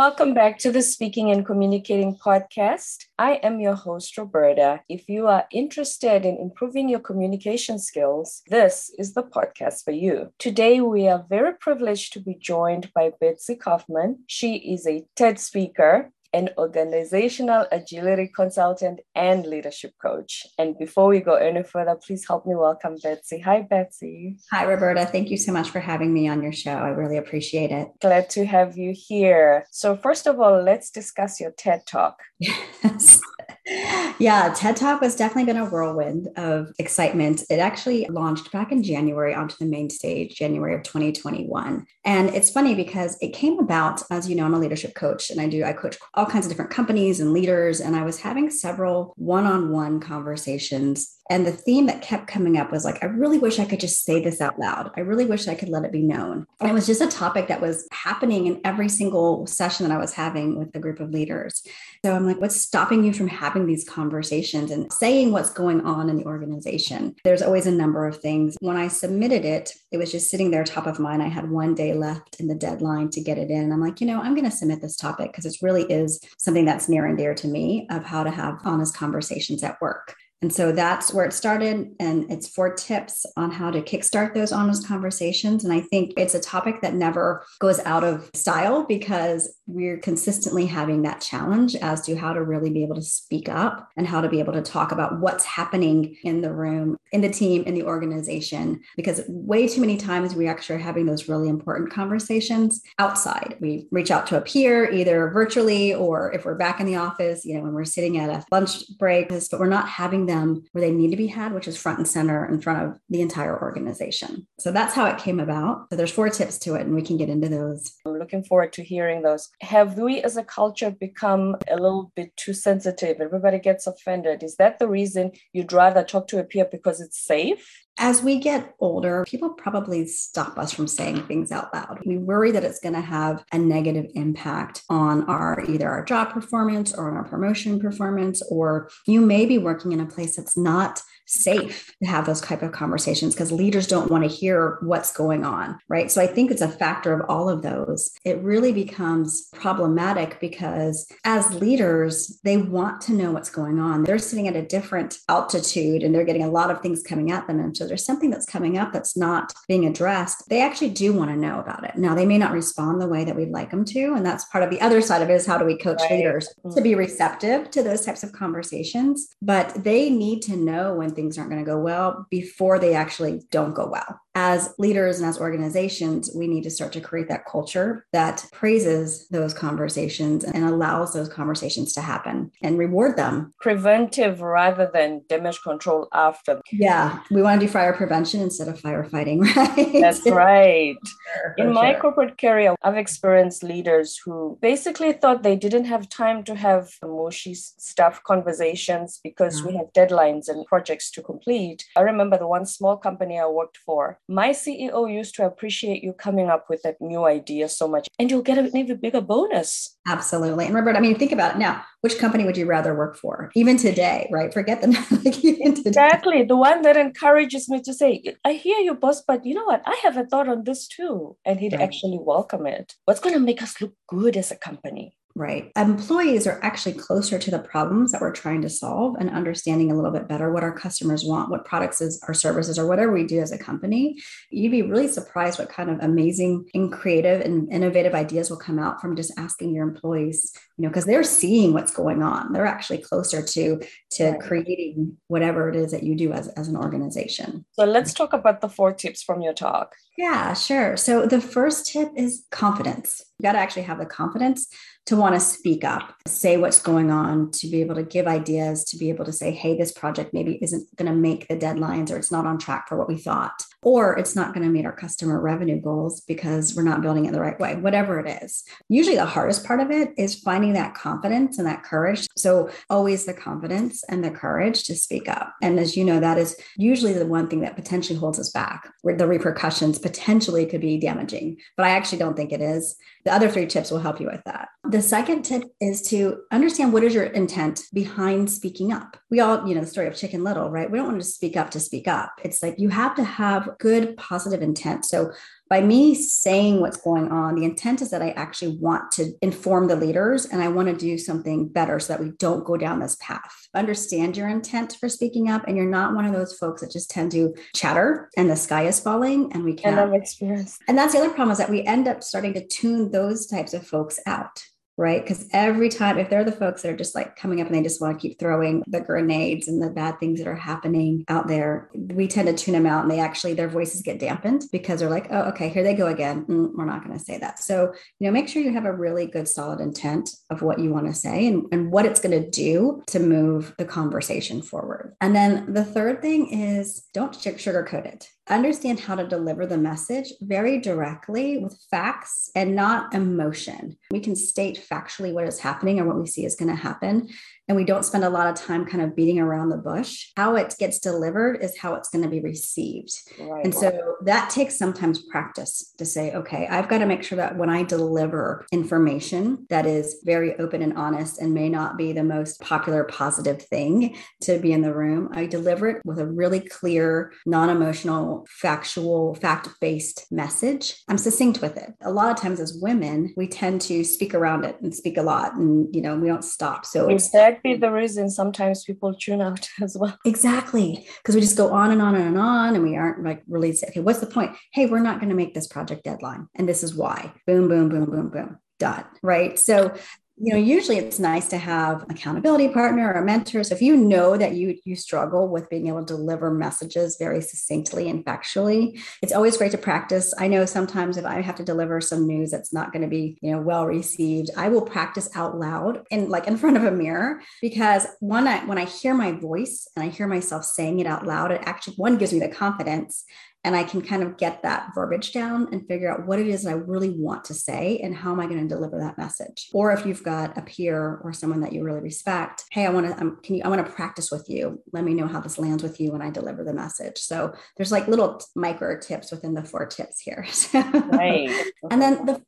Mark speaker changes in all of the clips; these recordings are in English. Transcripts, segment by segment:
Speaker 1: Welcome back to the Speaking and Communicating podcast. I am your host, Roberta. If you are interested in improving your communication skills, this is the podcast for you. Today, we are very privileged to be joined by Betsy Kauffman. She is a TED speaker, an organizational agility consultant and leadership coach. And before we go any further, please help me welcome Betsy. Hi, Betsy.
Speaker 2: Hi, Roberta. Thank you so much for having me on your show. I really appreciate it.
Speaker 1: Glad to have you here. So, first of all, let's discuss your TED Talk.
Speaker 2: Yes. Yeah, TED Talk was definitely been a whirlwind of excitement. It actually launched back in January onto the main stage, January of 2021. And it's funny because it came about, as you know, I'm a leadership coach and I do, I coach all kinds of different companies and leaders. And I was having several one on one conversations and the theme that kept coming up was like, I really wish I could just say this out loud. I really wish I could let it be known. And it was just a topic that was happening in every single session that I was having with a group of leaders. So I'm like, what's stopping you from having these conversations and saying what's going on in the organization? There's always a number of things. When I submitted it, it was just sitting there top of mind. I had one day left in the deadline to get it in. I'm like, you know, I'm going to submit this topic because it really is something that's near and dear to me of how to have honest conversations at work. And so that's where it started. And it's four tips on how to kickstart those honest conversations. And I think it's a topic that never goes out of style because we're consistently having that challenge as to how to really be able to speak up and how to be able to talk about what's happening in the room, in the team, in the organization. Because way too many times we actually are having those really important conversations outside. We reach out to a peer, either virtually or if we're back in the office, you know, when we're sitting at a lunch break, but we're not having them where they need to be had, which is front and center in front of the entire organization. So that's how it came about. So there's four tips to it, and we can get into those.
Speaker 1: I'm looking forward to hearing those. Have we as a culture become a little bit too sensitive? Everybody gets offended. Is that the reason you'd rather talk to a peer because it's safe?
Speaker 2: As we get older, people probably stop us from saying things out loud. We worry that it's going to have a negative impact on our either our job performance or on our promotion performance, or you may be working in a place that's not safe to have those type of conversations because leaders don't want to hear what's going on right? So i think it's a factor of all of those. It really becomes problematic because as leaders they want to know what's going on. They're sitting at a different altitude and they're getting a lot of things coming at them. And so there's something that's coming up that's not being addressed. They actually do want to know about it. Now they may not respond the way that we'd like them to and that's part of the other side of it is how do we coach right. leaders mm-hmm. to be receptive to those types of conversations? But they need to know when things aren't going to go well before they actually don't go well as leaders and as organizations, we need to start to create that culture that praises those conversations and allows those conversations to happen and reward them.
Speaker 1: Preventive rather than damage control after.
Speaker 2: Yeah, we want to do fire prevention instead of firefighting, right?
Speaker 1: That's right. Sure, In my sure. corporate career, I've experienced leaders who basically thought they didn't have time to have mushy stuff conversations because we have deadlines and projects to complete. I remember the one small company I worked for my CEO used to appreciate you coming up with that new idea so much, and you'll get an even bigger bonus.
Speaker 2: Absolutely. And Robert, I mean, think about it now. Which company would you rather work for? Even today, right? Forget them.
Speaker 1: like exactly. The one that encourages me to say, I hear you, boss, but you know what? I have a thought on this too. And he'd right. actually welcome it. What's going to make us look good as a company?
Speaker 2: Right? Employees are actually closer to the problems that we're trying to solve and understanding a little bit better what our customers want, what products is our services, or whatever we do as a company. You'd be really surprised what kind of amazing and creative and innovative ideas will come out from just asking your employees, you know, because they're seeing what's going on. They're actually closer to to creating whatever it is that you do as, as an organization.
Speaker 1: So let's talk about the four tips from your talk.
Speaker 2: Yeah, sure. So the first tip is confidence. You got to actually have the confidence to want to speak up, say what's going on, to be able to give ideas, to be able to say, hey, this project maybe isn't going to make the deadlines or it's not on track for what we thought, or it's not going to meet our customer revenue goals because we're not building it the right way, whatever it is. Usually the hardest part of it is finding that confidence and that courage. So always the confidence and the courage to speak up. And as you know, that is usually the one thing that potentially holds us back, where the repercussions potentially could be damaging. But I actually don't think it is. The other three tips will help you with that. The second tip is to understand what is your intent behind speaking up. We all, you know, the story of Chicken Little, right? We don't want to speak up to speak up. It's like you have to have have good positive intent. So by me saying what's going on, the intent is that I actually want to inform the leaders and I want to do something better so that we don't go down this path. Understand your intent for speaking up, and you're not one of those folks that just tend to chatter and the sky is falling and we can't.
Speaker 1: And
Speaker 2: And that's the other problem is that we end up starting to tune those types of folks out right? Because every time, if they're the folks that are just like coming up and they just want to keep throwing the grenades and the bad things that are happening out there, we tend to tune them out and they actually, their voices get dampened because they're like, oh, okay, here they go again. Mm, we're not going to say that. So, you know, make sure you have a really good, solid intent of what you want to say and, and what it's going to do to move the conversation forward. And then the third thing is don't sugarcoat it understand how to deliver the message very directly with facts and not emotion. We can state factually what is happening or what we see is going to happen and we don't spend a lot of time kind of beating around the bush. How it gets delivered is how it's going to be received. Right. And so that takes sometimes practice to say, okay, I've got to make sure that when I deliver information that is very open and honest and may not be the most popular positive thing to be in the room, I deliver it with a really clear, non emotional, factual, fact based message. I'm succinct with it. A lot of times as women, we tend to speak around it and speak a lot and, you know, we don't stop. So
Speaker 1: it's be the reason sometimes people tune out as well.
Speaker 2: Exactly. Because we just go on and on and on and we aren't like really say, okay, what's the point? Hey, we're not going to make this project deadline. And this is why. Boom, boom, boom, boom, boom. Done. Right. So you know usually it's nice to have accountability partner or mentor. So if you know that you you struggle with being able to deliver messages very succinctly and factually it's always great to practice. I know sometimes if i have to deliver some news that's not going to be you know well received i will practice out loud and like in front of a mirror because one I, when i hear my voice and i hear myself saying it out loud it actually one gives me the confidence and I can kind of get that verbiage down and figure out what it is I really want to say and how am I going to deliver that message. Or if you've got a peer or someone that you really respect, hey, I want to, um, can you, I want to practice with you. Let me know how this lands with you when I deliver the message. So there's like little micro tips within the four tips here. right. and then the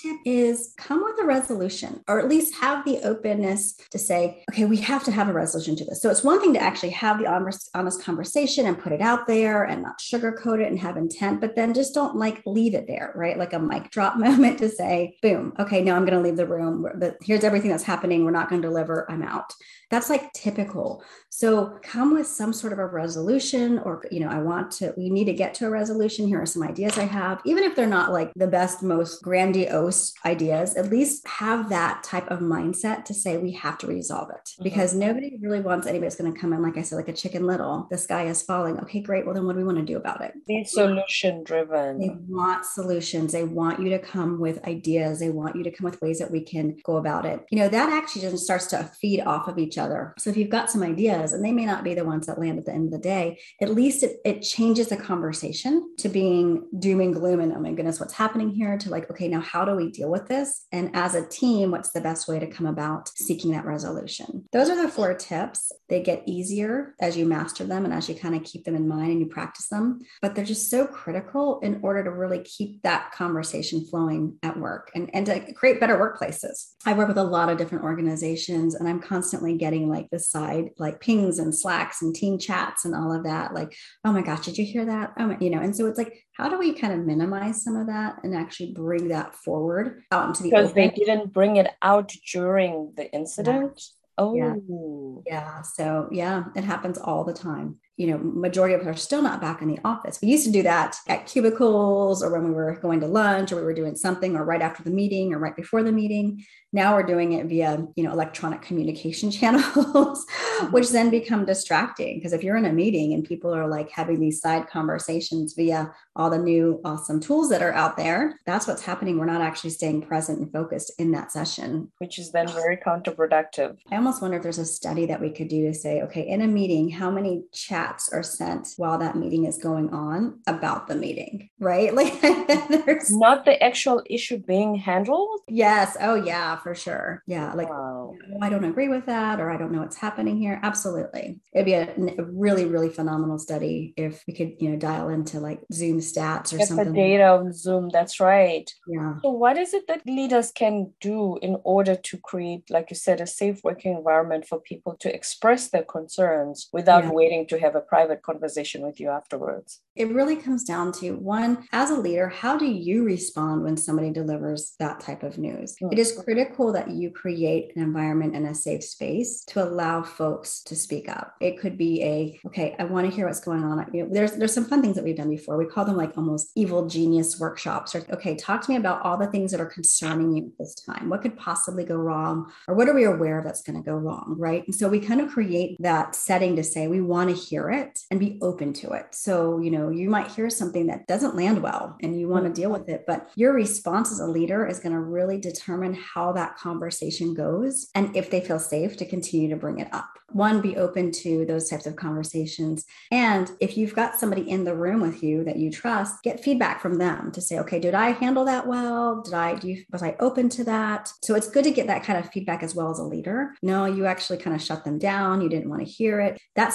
Speaker 2: tip is come with a resolution or at least have the openness to say, okay, we have to have a resolution to this. So it's one thing to actually have the honest, honest conversation and put it out there and not sugarcoat it and have intent, but then just don't like leave it there, right? Like a mic drop moment to say, boom, okay, now I'm going to leave the room. But here's everything that's happening. We're not going to deliver. I'm out. That's like typical. So come with some sort of a resolution, or, you know, I want to, we need to get to a resolution. Here are some ideas I have, even if they're not like the best, most grandiose ideas, at least have that type of mindset to say we have to resolve it mm-hmm. because nobody really wants anybody's going to come in, like I said, like a chicken little, the sky is falling. Okay, great. Well, then what do we want to do about it?
Speaker 1: Be solution driven.
Speaker 2: They want solutions. They want you to come with ideas. They want you to come with ways that we can go about it. You know, that actually just starts to feed off of each other. So if you've got some ideas, and they may not be the ones that land at the end of the day, at least it, it changes the conversation to being doom and gloom and oh my goodness, what's happening here to like, okay, now how do we deal with this? And as a team, what's the best way to come about seeking that resolution? Those are the four tips. They get easier as you master them and as you kind of keep them in mind and you practice them, but they're just so critical in order to really keep that conversation flowing at work and, and to create better workplaces. I work with a lot of different organizations and I'm constantly getting getting like the side like pings and slacks and team chats and all of that like oh my gosh did you hear that oh my, you know and so it's like how do we kind of minimize some of that and actually bring that forward out into the
Speaker 1: because open? they didn't bring it out during the incident yeah. Oh,
Speaker 2: yeah. yeah. So, yeah, it happens all the time you know, majority of us are still not back in the office. We used to do that at cubicles or when we were going to lunch or we were doing something or right after the meeting or right before the meeting. Now we're doing it via, you know, electronic communication channels, mm-hmm. which then become distracting because if you're in a meeting and people are like having these side conversations via all the new awesome tools that are out there, that's what's happening. We're not actually staying present and focused in that session,
Speaker 1: which is then very counterproductive.
Speaker 2: I almost wonder if there's a study that we could do to say, okay, in a meeting, how many chats are sent while that meeting is going on about the meeting, right? Like
Speaker 1: there's not the actual issue being handled.
Speaker 2: Yes. Oh yeah, for sure. Yeah. Like wow. I don't agree with that, or I don't know what's happening here. Absolutely. It'd be a, a really, really phenomenal study if we could, you know, dial into like Zoom stats or
Speaker 1: Get
Speaker 2: something.
Speaker 1: The data on Zoom. That's right.
Speaker 2: Yeah.
Speaker 1: So what is it that leaders can do in order to create, like you said, a safe working environment for people to express their concerns without yeah. waiting to have a a private conversation with you afterwards?
Speaker 2: It really comes down to one, as a leader, how do you respond when somebody delivers that type of news? Mm-hmm. It is critical that you create an environment and a safe space to allow folks to speak up. It could be a, okay, I want to hear what's going on. You know, there's there's some fun things that we've done before. We call them like almost evil genius workshops or okay, talk to me about all the things that are concerning you at this time. What could possibly go wrong? Or what are we aware of that's going to go wrong? Right. And so we kind of create that setting to say we want to hear it and be open to it. So, you know, you might hear something that doesn't land well and you want to deal with it, but your response as a leader is going to really determine how that conversation goes and if they feel safe to continue to bring it up. One be open to those types of conversations. And if you've got somebody in the room with you that you trust get feedback from them to say okay did i handle that well? Did i do you, was i open to that? So it's good to get that kind of feedback as well as a leader. No you actually kind of shut them down. You didn't want to hear it. That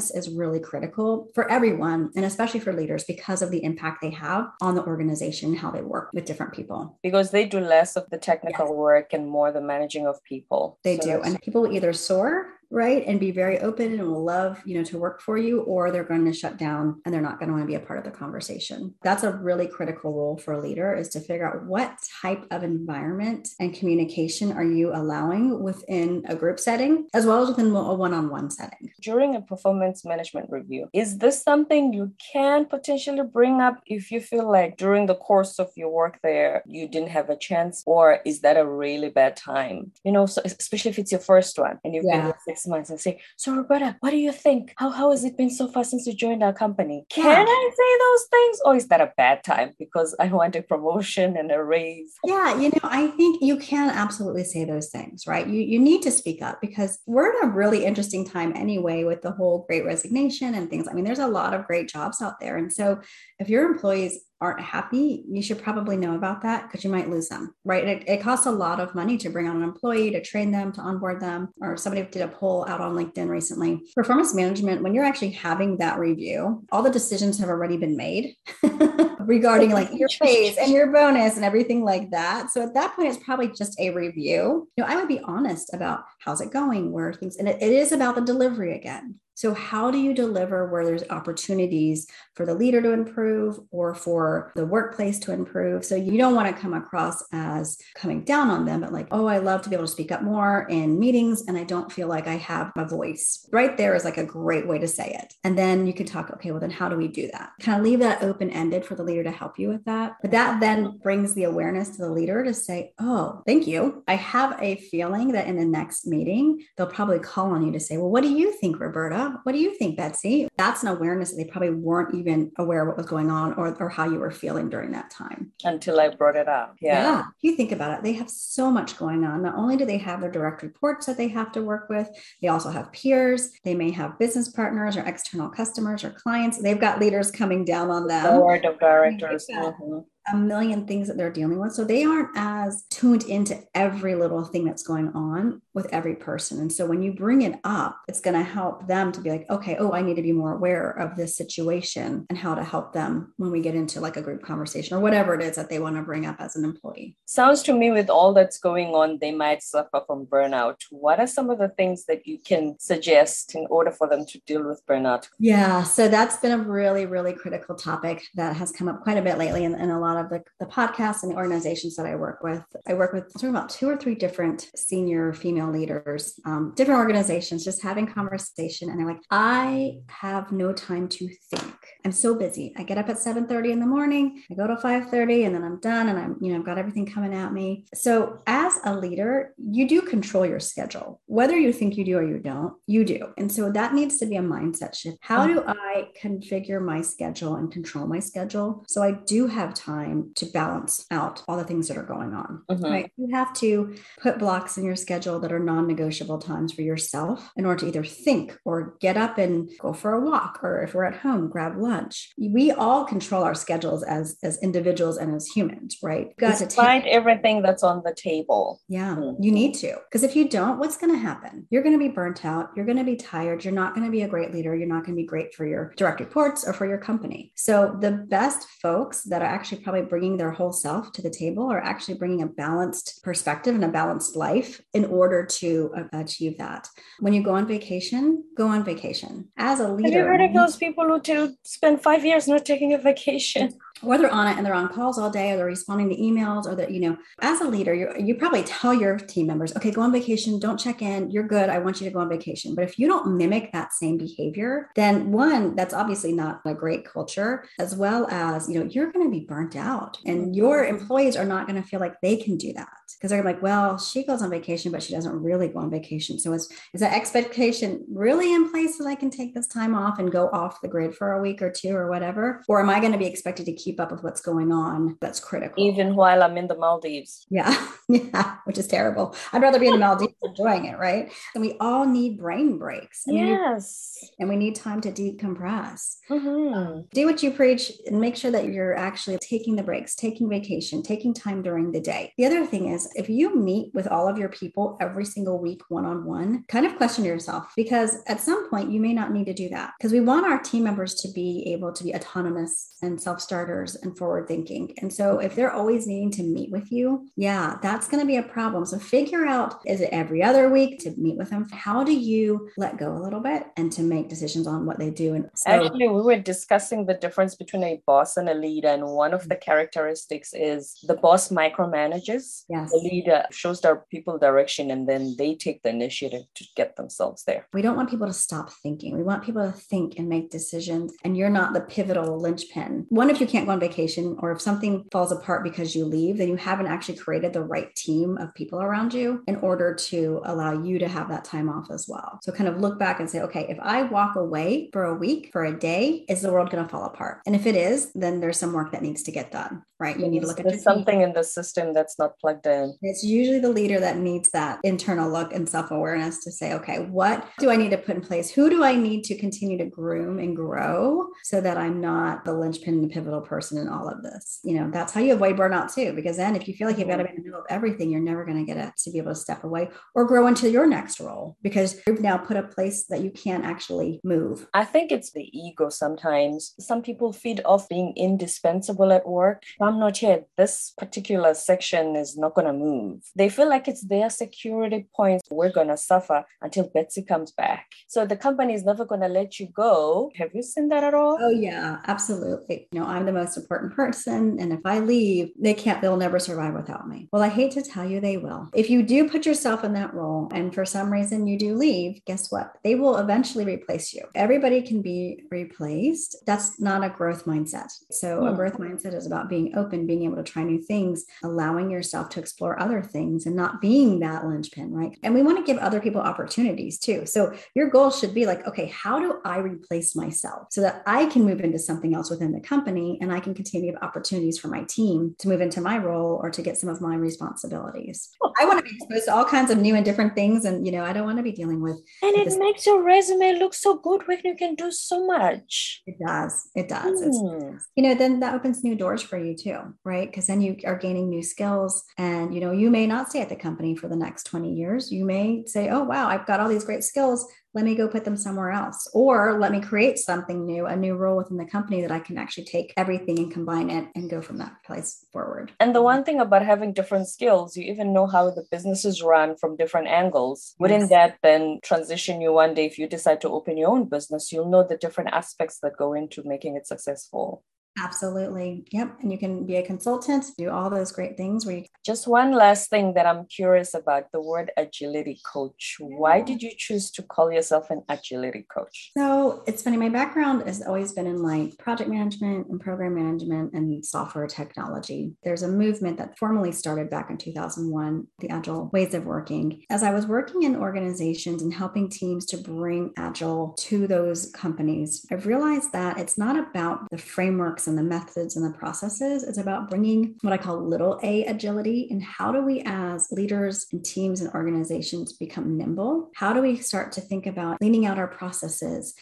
Speaker 2: self-awareness is really critical for everyone and especially for leaders because of the impact they have on the organization how they work with different people
Speaker 1: because they do less of the technical yes. work and more the managing of people
Speaker 2: they so do and people either soar right? And be very open and will love you know to work for you or they're going to shut down and they're not going to want to be a part of the conversation. That's a really critical role for a leader is to figure out what type of environment and communication are you allowing within a group setting as well as within a one-on-one setting.
Speaker 1: During a performance management review is this something you can potentially bring up if you feel like during the course of your work there you didn't have a chance or is that a really bad time? You know so especially if it's your first one and you've yeah. been six months and say, So, Roberta, what do you think? How, how has it been so far since you joined our company? Can yeah. I say those things? Or is that a bad time because I want a promotion and a raise?
Speaker 2: Yeah, you know, I think you can absolutely say those things, right? You, you need to speak up because we're in a really interesting time anyway with the whole great resignation and things. I mean, there's a lot of great jobs out there. And so if your employees aren't happy, you should probably know about that because you might lose them, right? It, it, costs a lot of money to bring on an employee, to train them, to onboard them. Or somebody did a poll out on LinkedIn recently. Performance management, when you're actually having that review, all the decisions have already been made regarding like your pay and your bonus and everything like that. So at that point, it's probably just a review. You know, I would be honest about how's it going, where things, and it, it is about the delivery again. So, how do you deliver where there's opportunities for the leader to improve or for the workplace to improve? So, you don't want to come across as coming down on them, but like, oh, I love to be able to speak up more in meetings and I don't feel like I have a voice. Right there is like a great way to say it. And then you can talk, okay, well, then how do we do that? Kind of leave that open ended for the leader to help you with that. But that then brings the awareness to the leader to say, oh, thank you. I have a feeling that in the next meeting, they'll probably call on you to say, well, what do you think, Roberta? What do you think, Betsy? That's an awareness that they probably weren't even aware of what was going on or, or how you were feeling during that time.
Speaker 1: Until I brought it up. Yeah. Yeah.
Speaker 2: If you think about it, they have so much going on. Not only do they have their direct reports that they have to work with, they also have peers. They may have business partners or external customers or clients. They've got leaders coming down on them.
Speaker 1: Board of directors mm-hmm.
Speaker 2: A million things that they're dealing with. So they aren't as tuned into every little thing that's going on with every person. And so when you bring it up, it's going to help them to be like, okay, oh, I need to be more aware of this situation and how to help them when we get into like a group conversation or whatever it is that they want to bring up as an employee.
Speaker 1: Sounds to me with all that's going on, they might suffer from burnout. What are some of the things that you can suggest in order for them to deal with burnout?
Speaker 2: Yeah, so that's been a really, really critical topic that has come up quite a bit lately in, in a lot lot of the, the podcasts and the organizations that I work with. I work with about two or three different senior female leaders, um, different organizations, just having conversation. And they're like, I have no time to think. I'm so busy. I get up at 7:30 in the morning, I go to 5:30, and then I'm done and I'm, you know, I've got everything coming at me. So as a leader, you do control your schedule. Whether you think you do or you don't, you do. And so that needs to be a mindset shift. How do I configure my schedule and control my schedule so I do have time? Time to balance out all the things that are going on. Mm-hmm. Right. You have to put blocks in your schedule that are non negotiable times for yourself in order to either think or get up and go for a walk, or if we're at home, grab lunch. We all control our schedules as, as individuals and as humans, right?
Speaker 1: You got to find everything that's on the table.
Speaker 2: Yeah, mm-hmm. you need to. Because if you don't, what's going to happen? You're going to be burnt out. You're going to be tired. You're not going to be a great leader. You're not going to be great for your direct reports or for your company. So the best folks that are actually probably bringing their whole self to the table or actually bringing a balanced perspective and a balanced life in order to uh, achieve that. When you go on vacation, go on vacation. As a leader,
Speaker 1: have you heard of those people who spend five years not taking a vacation?
Speaker 2: or they're on it and they're on calls all day or they're responding to emails or that you know as a leader you you probably tell your team members okay go on vacation don't check in you're good i want you to go on vacation but if you don't mimic that same behavior then one that's obviously not a great culture as well as you know you're going to be burnt out and your mm-hmm. employees are not going to feel like they can do that because they're like well she goes on vacation but she doesn't really go on vacation so is, is that expectation really in place that i can take this time off and go off the grid for a week or two or whatever or am i going to be expected to keep up with what's going on that's critical.
Speaker 1: Even while I'm in the Maldives.
Speaker 2: Yeah. Yeah. Which is terrible. I'd rather be in the Maldives enjoying it, right? And we all need brain breaks.
Speaker 1: And yes.
Speaker 2: We need, and we need time to decompress. Mm-hmm. Do what you preach and make sure that you're actually taking the breaks, taking vacation, taking time during the day. The other thing is if you meet with all of your people every single week one on one, kind of question yourself because at some point you may not need to do that because we want our team members to be able to be autonomous and self starters and forward thinking. And so if they're always needing to meet with you, yeah, that's going to be a problem. So figure out is it every other week to meet with them? How do you let go a little bit and to make decisions on what they do? And
Speaker 1: so, actually, we were discussing the difference between a boss and a leader. And one of the characteristics is the boss micromanages.
Speaker 2: Yes.
Speaker 1: The leader shows their people direction and then they take the initiative to get themselves there.
Speaker 2: We don't want people to stop thinking. We want people to think and make decisions. And you're not the pivotal linchpin. One, if you can't go on vacation, or if something falls apart because you leave, then you haven't actually created the right team of people around you in order to allow you to have that time off as well. So kind of look back and say, okay, if I walk away for a week, for a day, is the world going to fall apart? And if it is, then there's some work that needs to get done, right? You need to look at
Speaker 1: something in the system that's not plugged in.
Speaker 2: It's usually the leader that needs that internal look and self awareness to say, okay, what do I need to put in place? Who do I need to continue to groom and grow so that I'm not the linchpin and the pivotal person in all of this. You know, that's how you avoid burnout too, because then if you feel like you've got to be in the middle of everything, you're never going to get it to be able to step away or grow into your next role because you've now put a place that you can't actually move.
Speaker 1: I think it's the ego sometimes. Some people feed off being indispensable at work. I'm not here. This particular section is not going to move. They feel like it's their security point. We're going to suffer until Betsy comes back. So the company is never going to let you go. Have you seen that at all?
Speaker 2: Oh, yeah, absolutely. You know, I'm the most important person. And if I leave, they can't, they'll never survive without me. Well, I hate to tell you, they will. If you do put yourself in that role and for some reason you do leave, guess what? They will eventually replace you. Everybody can be replaced. That's not a growth mindset. So, hmm. a growth mindset is about being open, being able to try new things, allowing yourself to explore other things and not being that linchpin, right? And we want to give other people opportunities too. So, your goal should be like, okay, how do I replace myself so that I can move into something else within the company and I can continue to have opportunities for my team to move into my role or to get some of my responsibilities. I want to be exposed to all kinds of new and different things. And, you know, I don't want to be dealing with.
Speaker 1: And
Speaker 2: it
Speaker 1: this. makes your resume look so good when you can do so much.
Speaker 2: It does. It does. Mm. you know, then that opens new doors for you too, right? Because then you are gaining new skills. And, you know, you may not stay at the company for the next 20 years. You may say, oh, wow, I've got all these great skills let me go put them somewhere else or let me create something new a new role within the company that i can actually take everything and combine it and go from that place forward
Speaker 1: and the one thing about having different skills you even know how the business is run from different angles wouldn't yes. that then transition you one day if you decide to open your own business you'll know the different aspects that go into making it successful
Speaker 2: Absolutely. Yep. And you can be a consultant, do all those great things where you
Speaker 1: just one last thing that I'm curious about the word agility coach. Why did you choose to call yourself an agility coach?
Speaker 2: So it's funny, my background has always been in like project management and program management and software technology. There's a movement that formally started back in 2001, the agile ways of working. As I was working in organizations and helping teams to bring agile to those companies, I've realized that it's not about the frameworks and the methods and the processes. It's about bringing what I call little a agility. And how do we, as leaders and teams and organizations, become nimble? How do we start to think about leaning out our processes,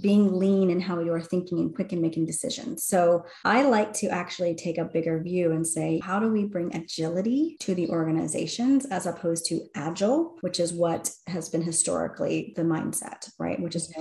Speaker 2: being lean in how you are thinking and quick in making decisions? So I like to actually take a bigger view and say, how do we bring agility to the organizations as opposed to agile, which is what has been historically the mindset, right? Which is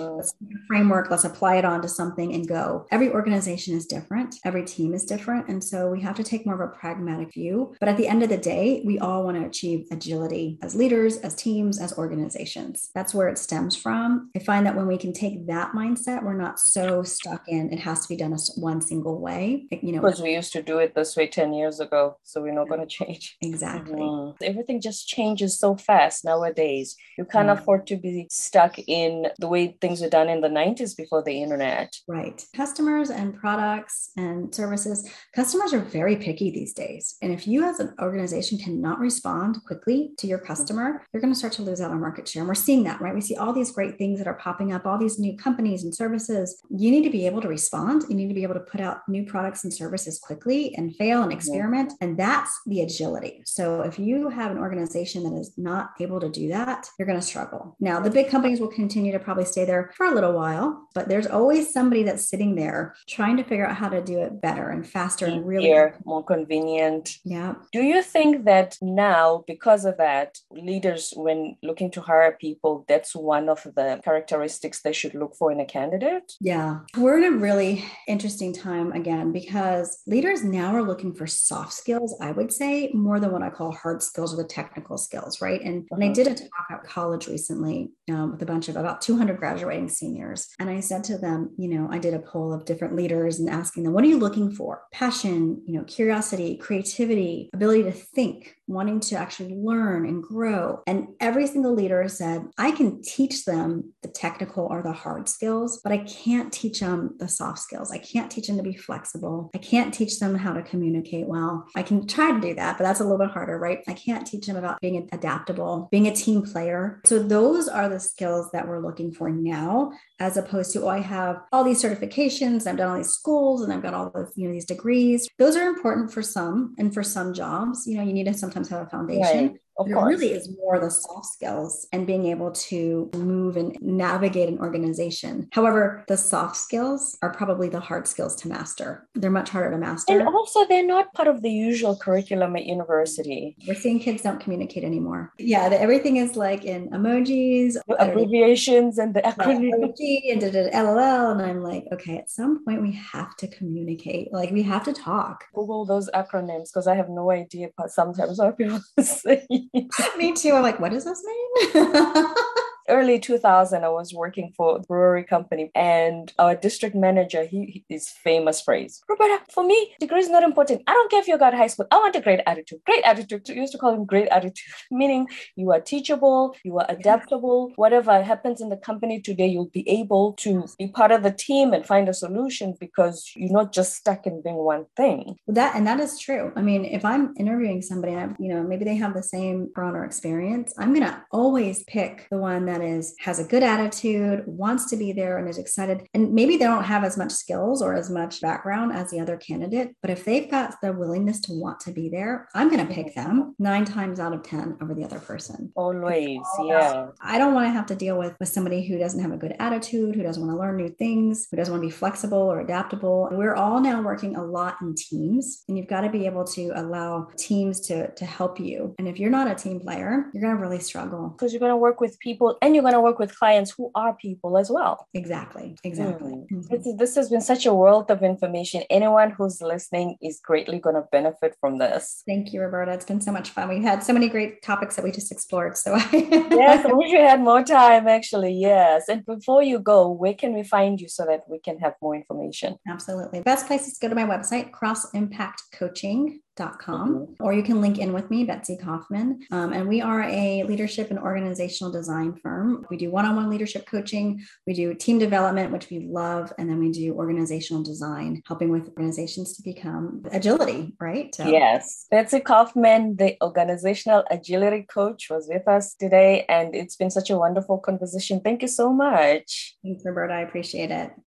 Speaker 2: framework, let's apply it onto something and go. Every organization is different different, every team is different. And so we have to take more of a pragmatic view. But at the end of the day, we all want to achieve agility as leaders, as teams, as organizations. That's where it stems from. I find that when we can take that mindset, we're not so stuck in it has to be done one single way.
Speaker 1: You know, because we used to do it this way 10 years ago. So we're not going to change.
Speaker 2: Exactly.
Speaker 1: Mm-hmm. Everything just changes so fast nowadays. You can't mm-hmm. afford to be stuck in the way things were done in the 90s before the internet.
Speaker 2: Right. Customers and products and services, customers are very picky these days. And if you as an organization cannot respond quickly to your customer, you're going to start to lose out on market share. And we're seeing that, right? We see all these great things that are popping up, all these new companies and services. You need to be able to respond. You need to be able to put out new products and services quickly and fail and experiment. And that's the agility. So if you have an organization that is not able to do that, you're going to struggle. Now, the big companies will continue to probably stay there for a little while, but there's always somebody that's sitting there trying to figure out how to do it better and faster and really
Speaker 1: more convenient.
Speaker 2: Yeah.
Speaker 1: Do you think that now, because of that, leaders, when looking to hire people, that's one of the characteristics they should look for in a candidate?
Speaker 2: Yeah. We're in a really interesting time again because leaders now are looking for soft skills, I would say, more than what I call hard skills or the technical skills, right? And when I uh-huh. did a talk at college recently um, with a bunch of about 200 graduating seniors, and I said to them, you know, I did a poll of different leaders and asking them, what are you looking for? Passion, you know, curiosity, creativity, ability to think, wanting to actually learn and grow. And every single leader said, I can teach them the technical or the hard skills, but I can't teach them the soft skills. I can't teach them to be flexible. I can't teach them how to communicate well. I can try to do that, but that's a little bit harder, right? I can't teach them about being adaptable, being a team player. So those are the skills that we're looking for now, as opposed to, oh, I have all these certifications, I've done all these schools, and I've got all those, you know, these degrees. Those are important for some and for some jobs. You know, you need to sometimes have a foundation. Right. Of it course. really is more the soft skills and being able to move and navigate an organization. However, the soft skills are probably the hard skills to master. They're much harder to master.
Speaker 1: And also, they're not part of the usual curriculum at university.
Speaker 2: We're seeing kids don't communicate anymore. Yeah, the, everything is like in emojis,
Speaker 1: abbreviations, and the acronyms.
Speaker 2: and LOL. And I'm like, okay, at some point we have to communicate. Like we have to talk.
Speaker 1: Google those acronyms because I have no idea But sometimes what people say.
Speaker 2: Me too. I'm like, what does this mean?
Speaker 1: early 2000 i was working for a brewery company and our district manager he his famous phrase roberta for me degree is not important. I don't care if you got high school. I want a great attitude. Great attitude we used to call him great attitude meaning you are teachable you are adaptable. Whatever happens in the company today you'll be able to be part of the team and find a solution because you're not just stuck in being one thing.
Speaker 2: That and that is true. I mean if i'm interviewing somebody and you know maybe they have the same broader experience i'm to always pick the one that that is has a good attitude, wants to be there, and is excited. And maybe they don't have as much skills or as much background as the other candidate, but if they've got the willingness to want to be there, I'm going to pick them nine times out of 10 over the other person.
Speaker 1: Always. Yeah.
Speaker 2: I don't want to have to deal with, with somebody who doesn't have a good attitude, who doesn't want to learn new things, who doesn't want to be flexible or adaptable. We're all now working a lot in teams, and you've got to be able to allow teams to, to help you. And if you're not a team player, you're going to really struggle.
Speaker 1: Because you're going to work with people and you're going to work with clients who are people as well.
Speaker 2: Exactly. Exactly.
Speaker 1: Mm-hmm. Mm-hmm. This has been such a wealth of information. Anyone who's listening is greatly going to benefit from this.
Speaker 2: Thank you, Roberta. It's been so much fun. we've had so many great topics that we just explored. So
Speaker 1: yes, I wish we had more time actually. Yes. And before you go, where can we find you so that we can have more information?
Speaker 2: Absolutely. Best place is to go to my website, Cross Impact Coaching com, mm-hmm. or you can link in with me, Betsy Kauffman. Um, and we are a leadership and organizational design firm. We do one on one leadership coaching, we do team development, which we love, and then we do organizational design, helping with organizations to become agility, right?
Speaker 1: So. Yes. Betsy Kauffman, the organizational agility coach, was with us today, and it's been such a wonderful conversation. Thank you so much.
Speaker 2: Thanks, Roberta. I appreciate it.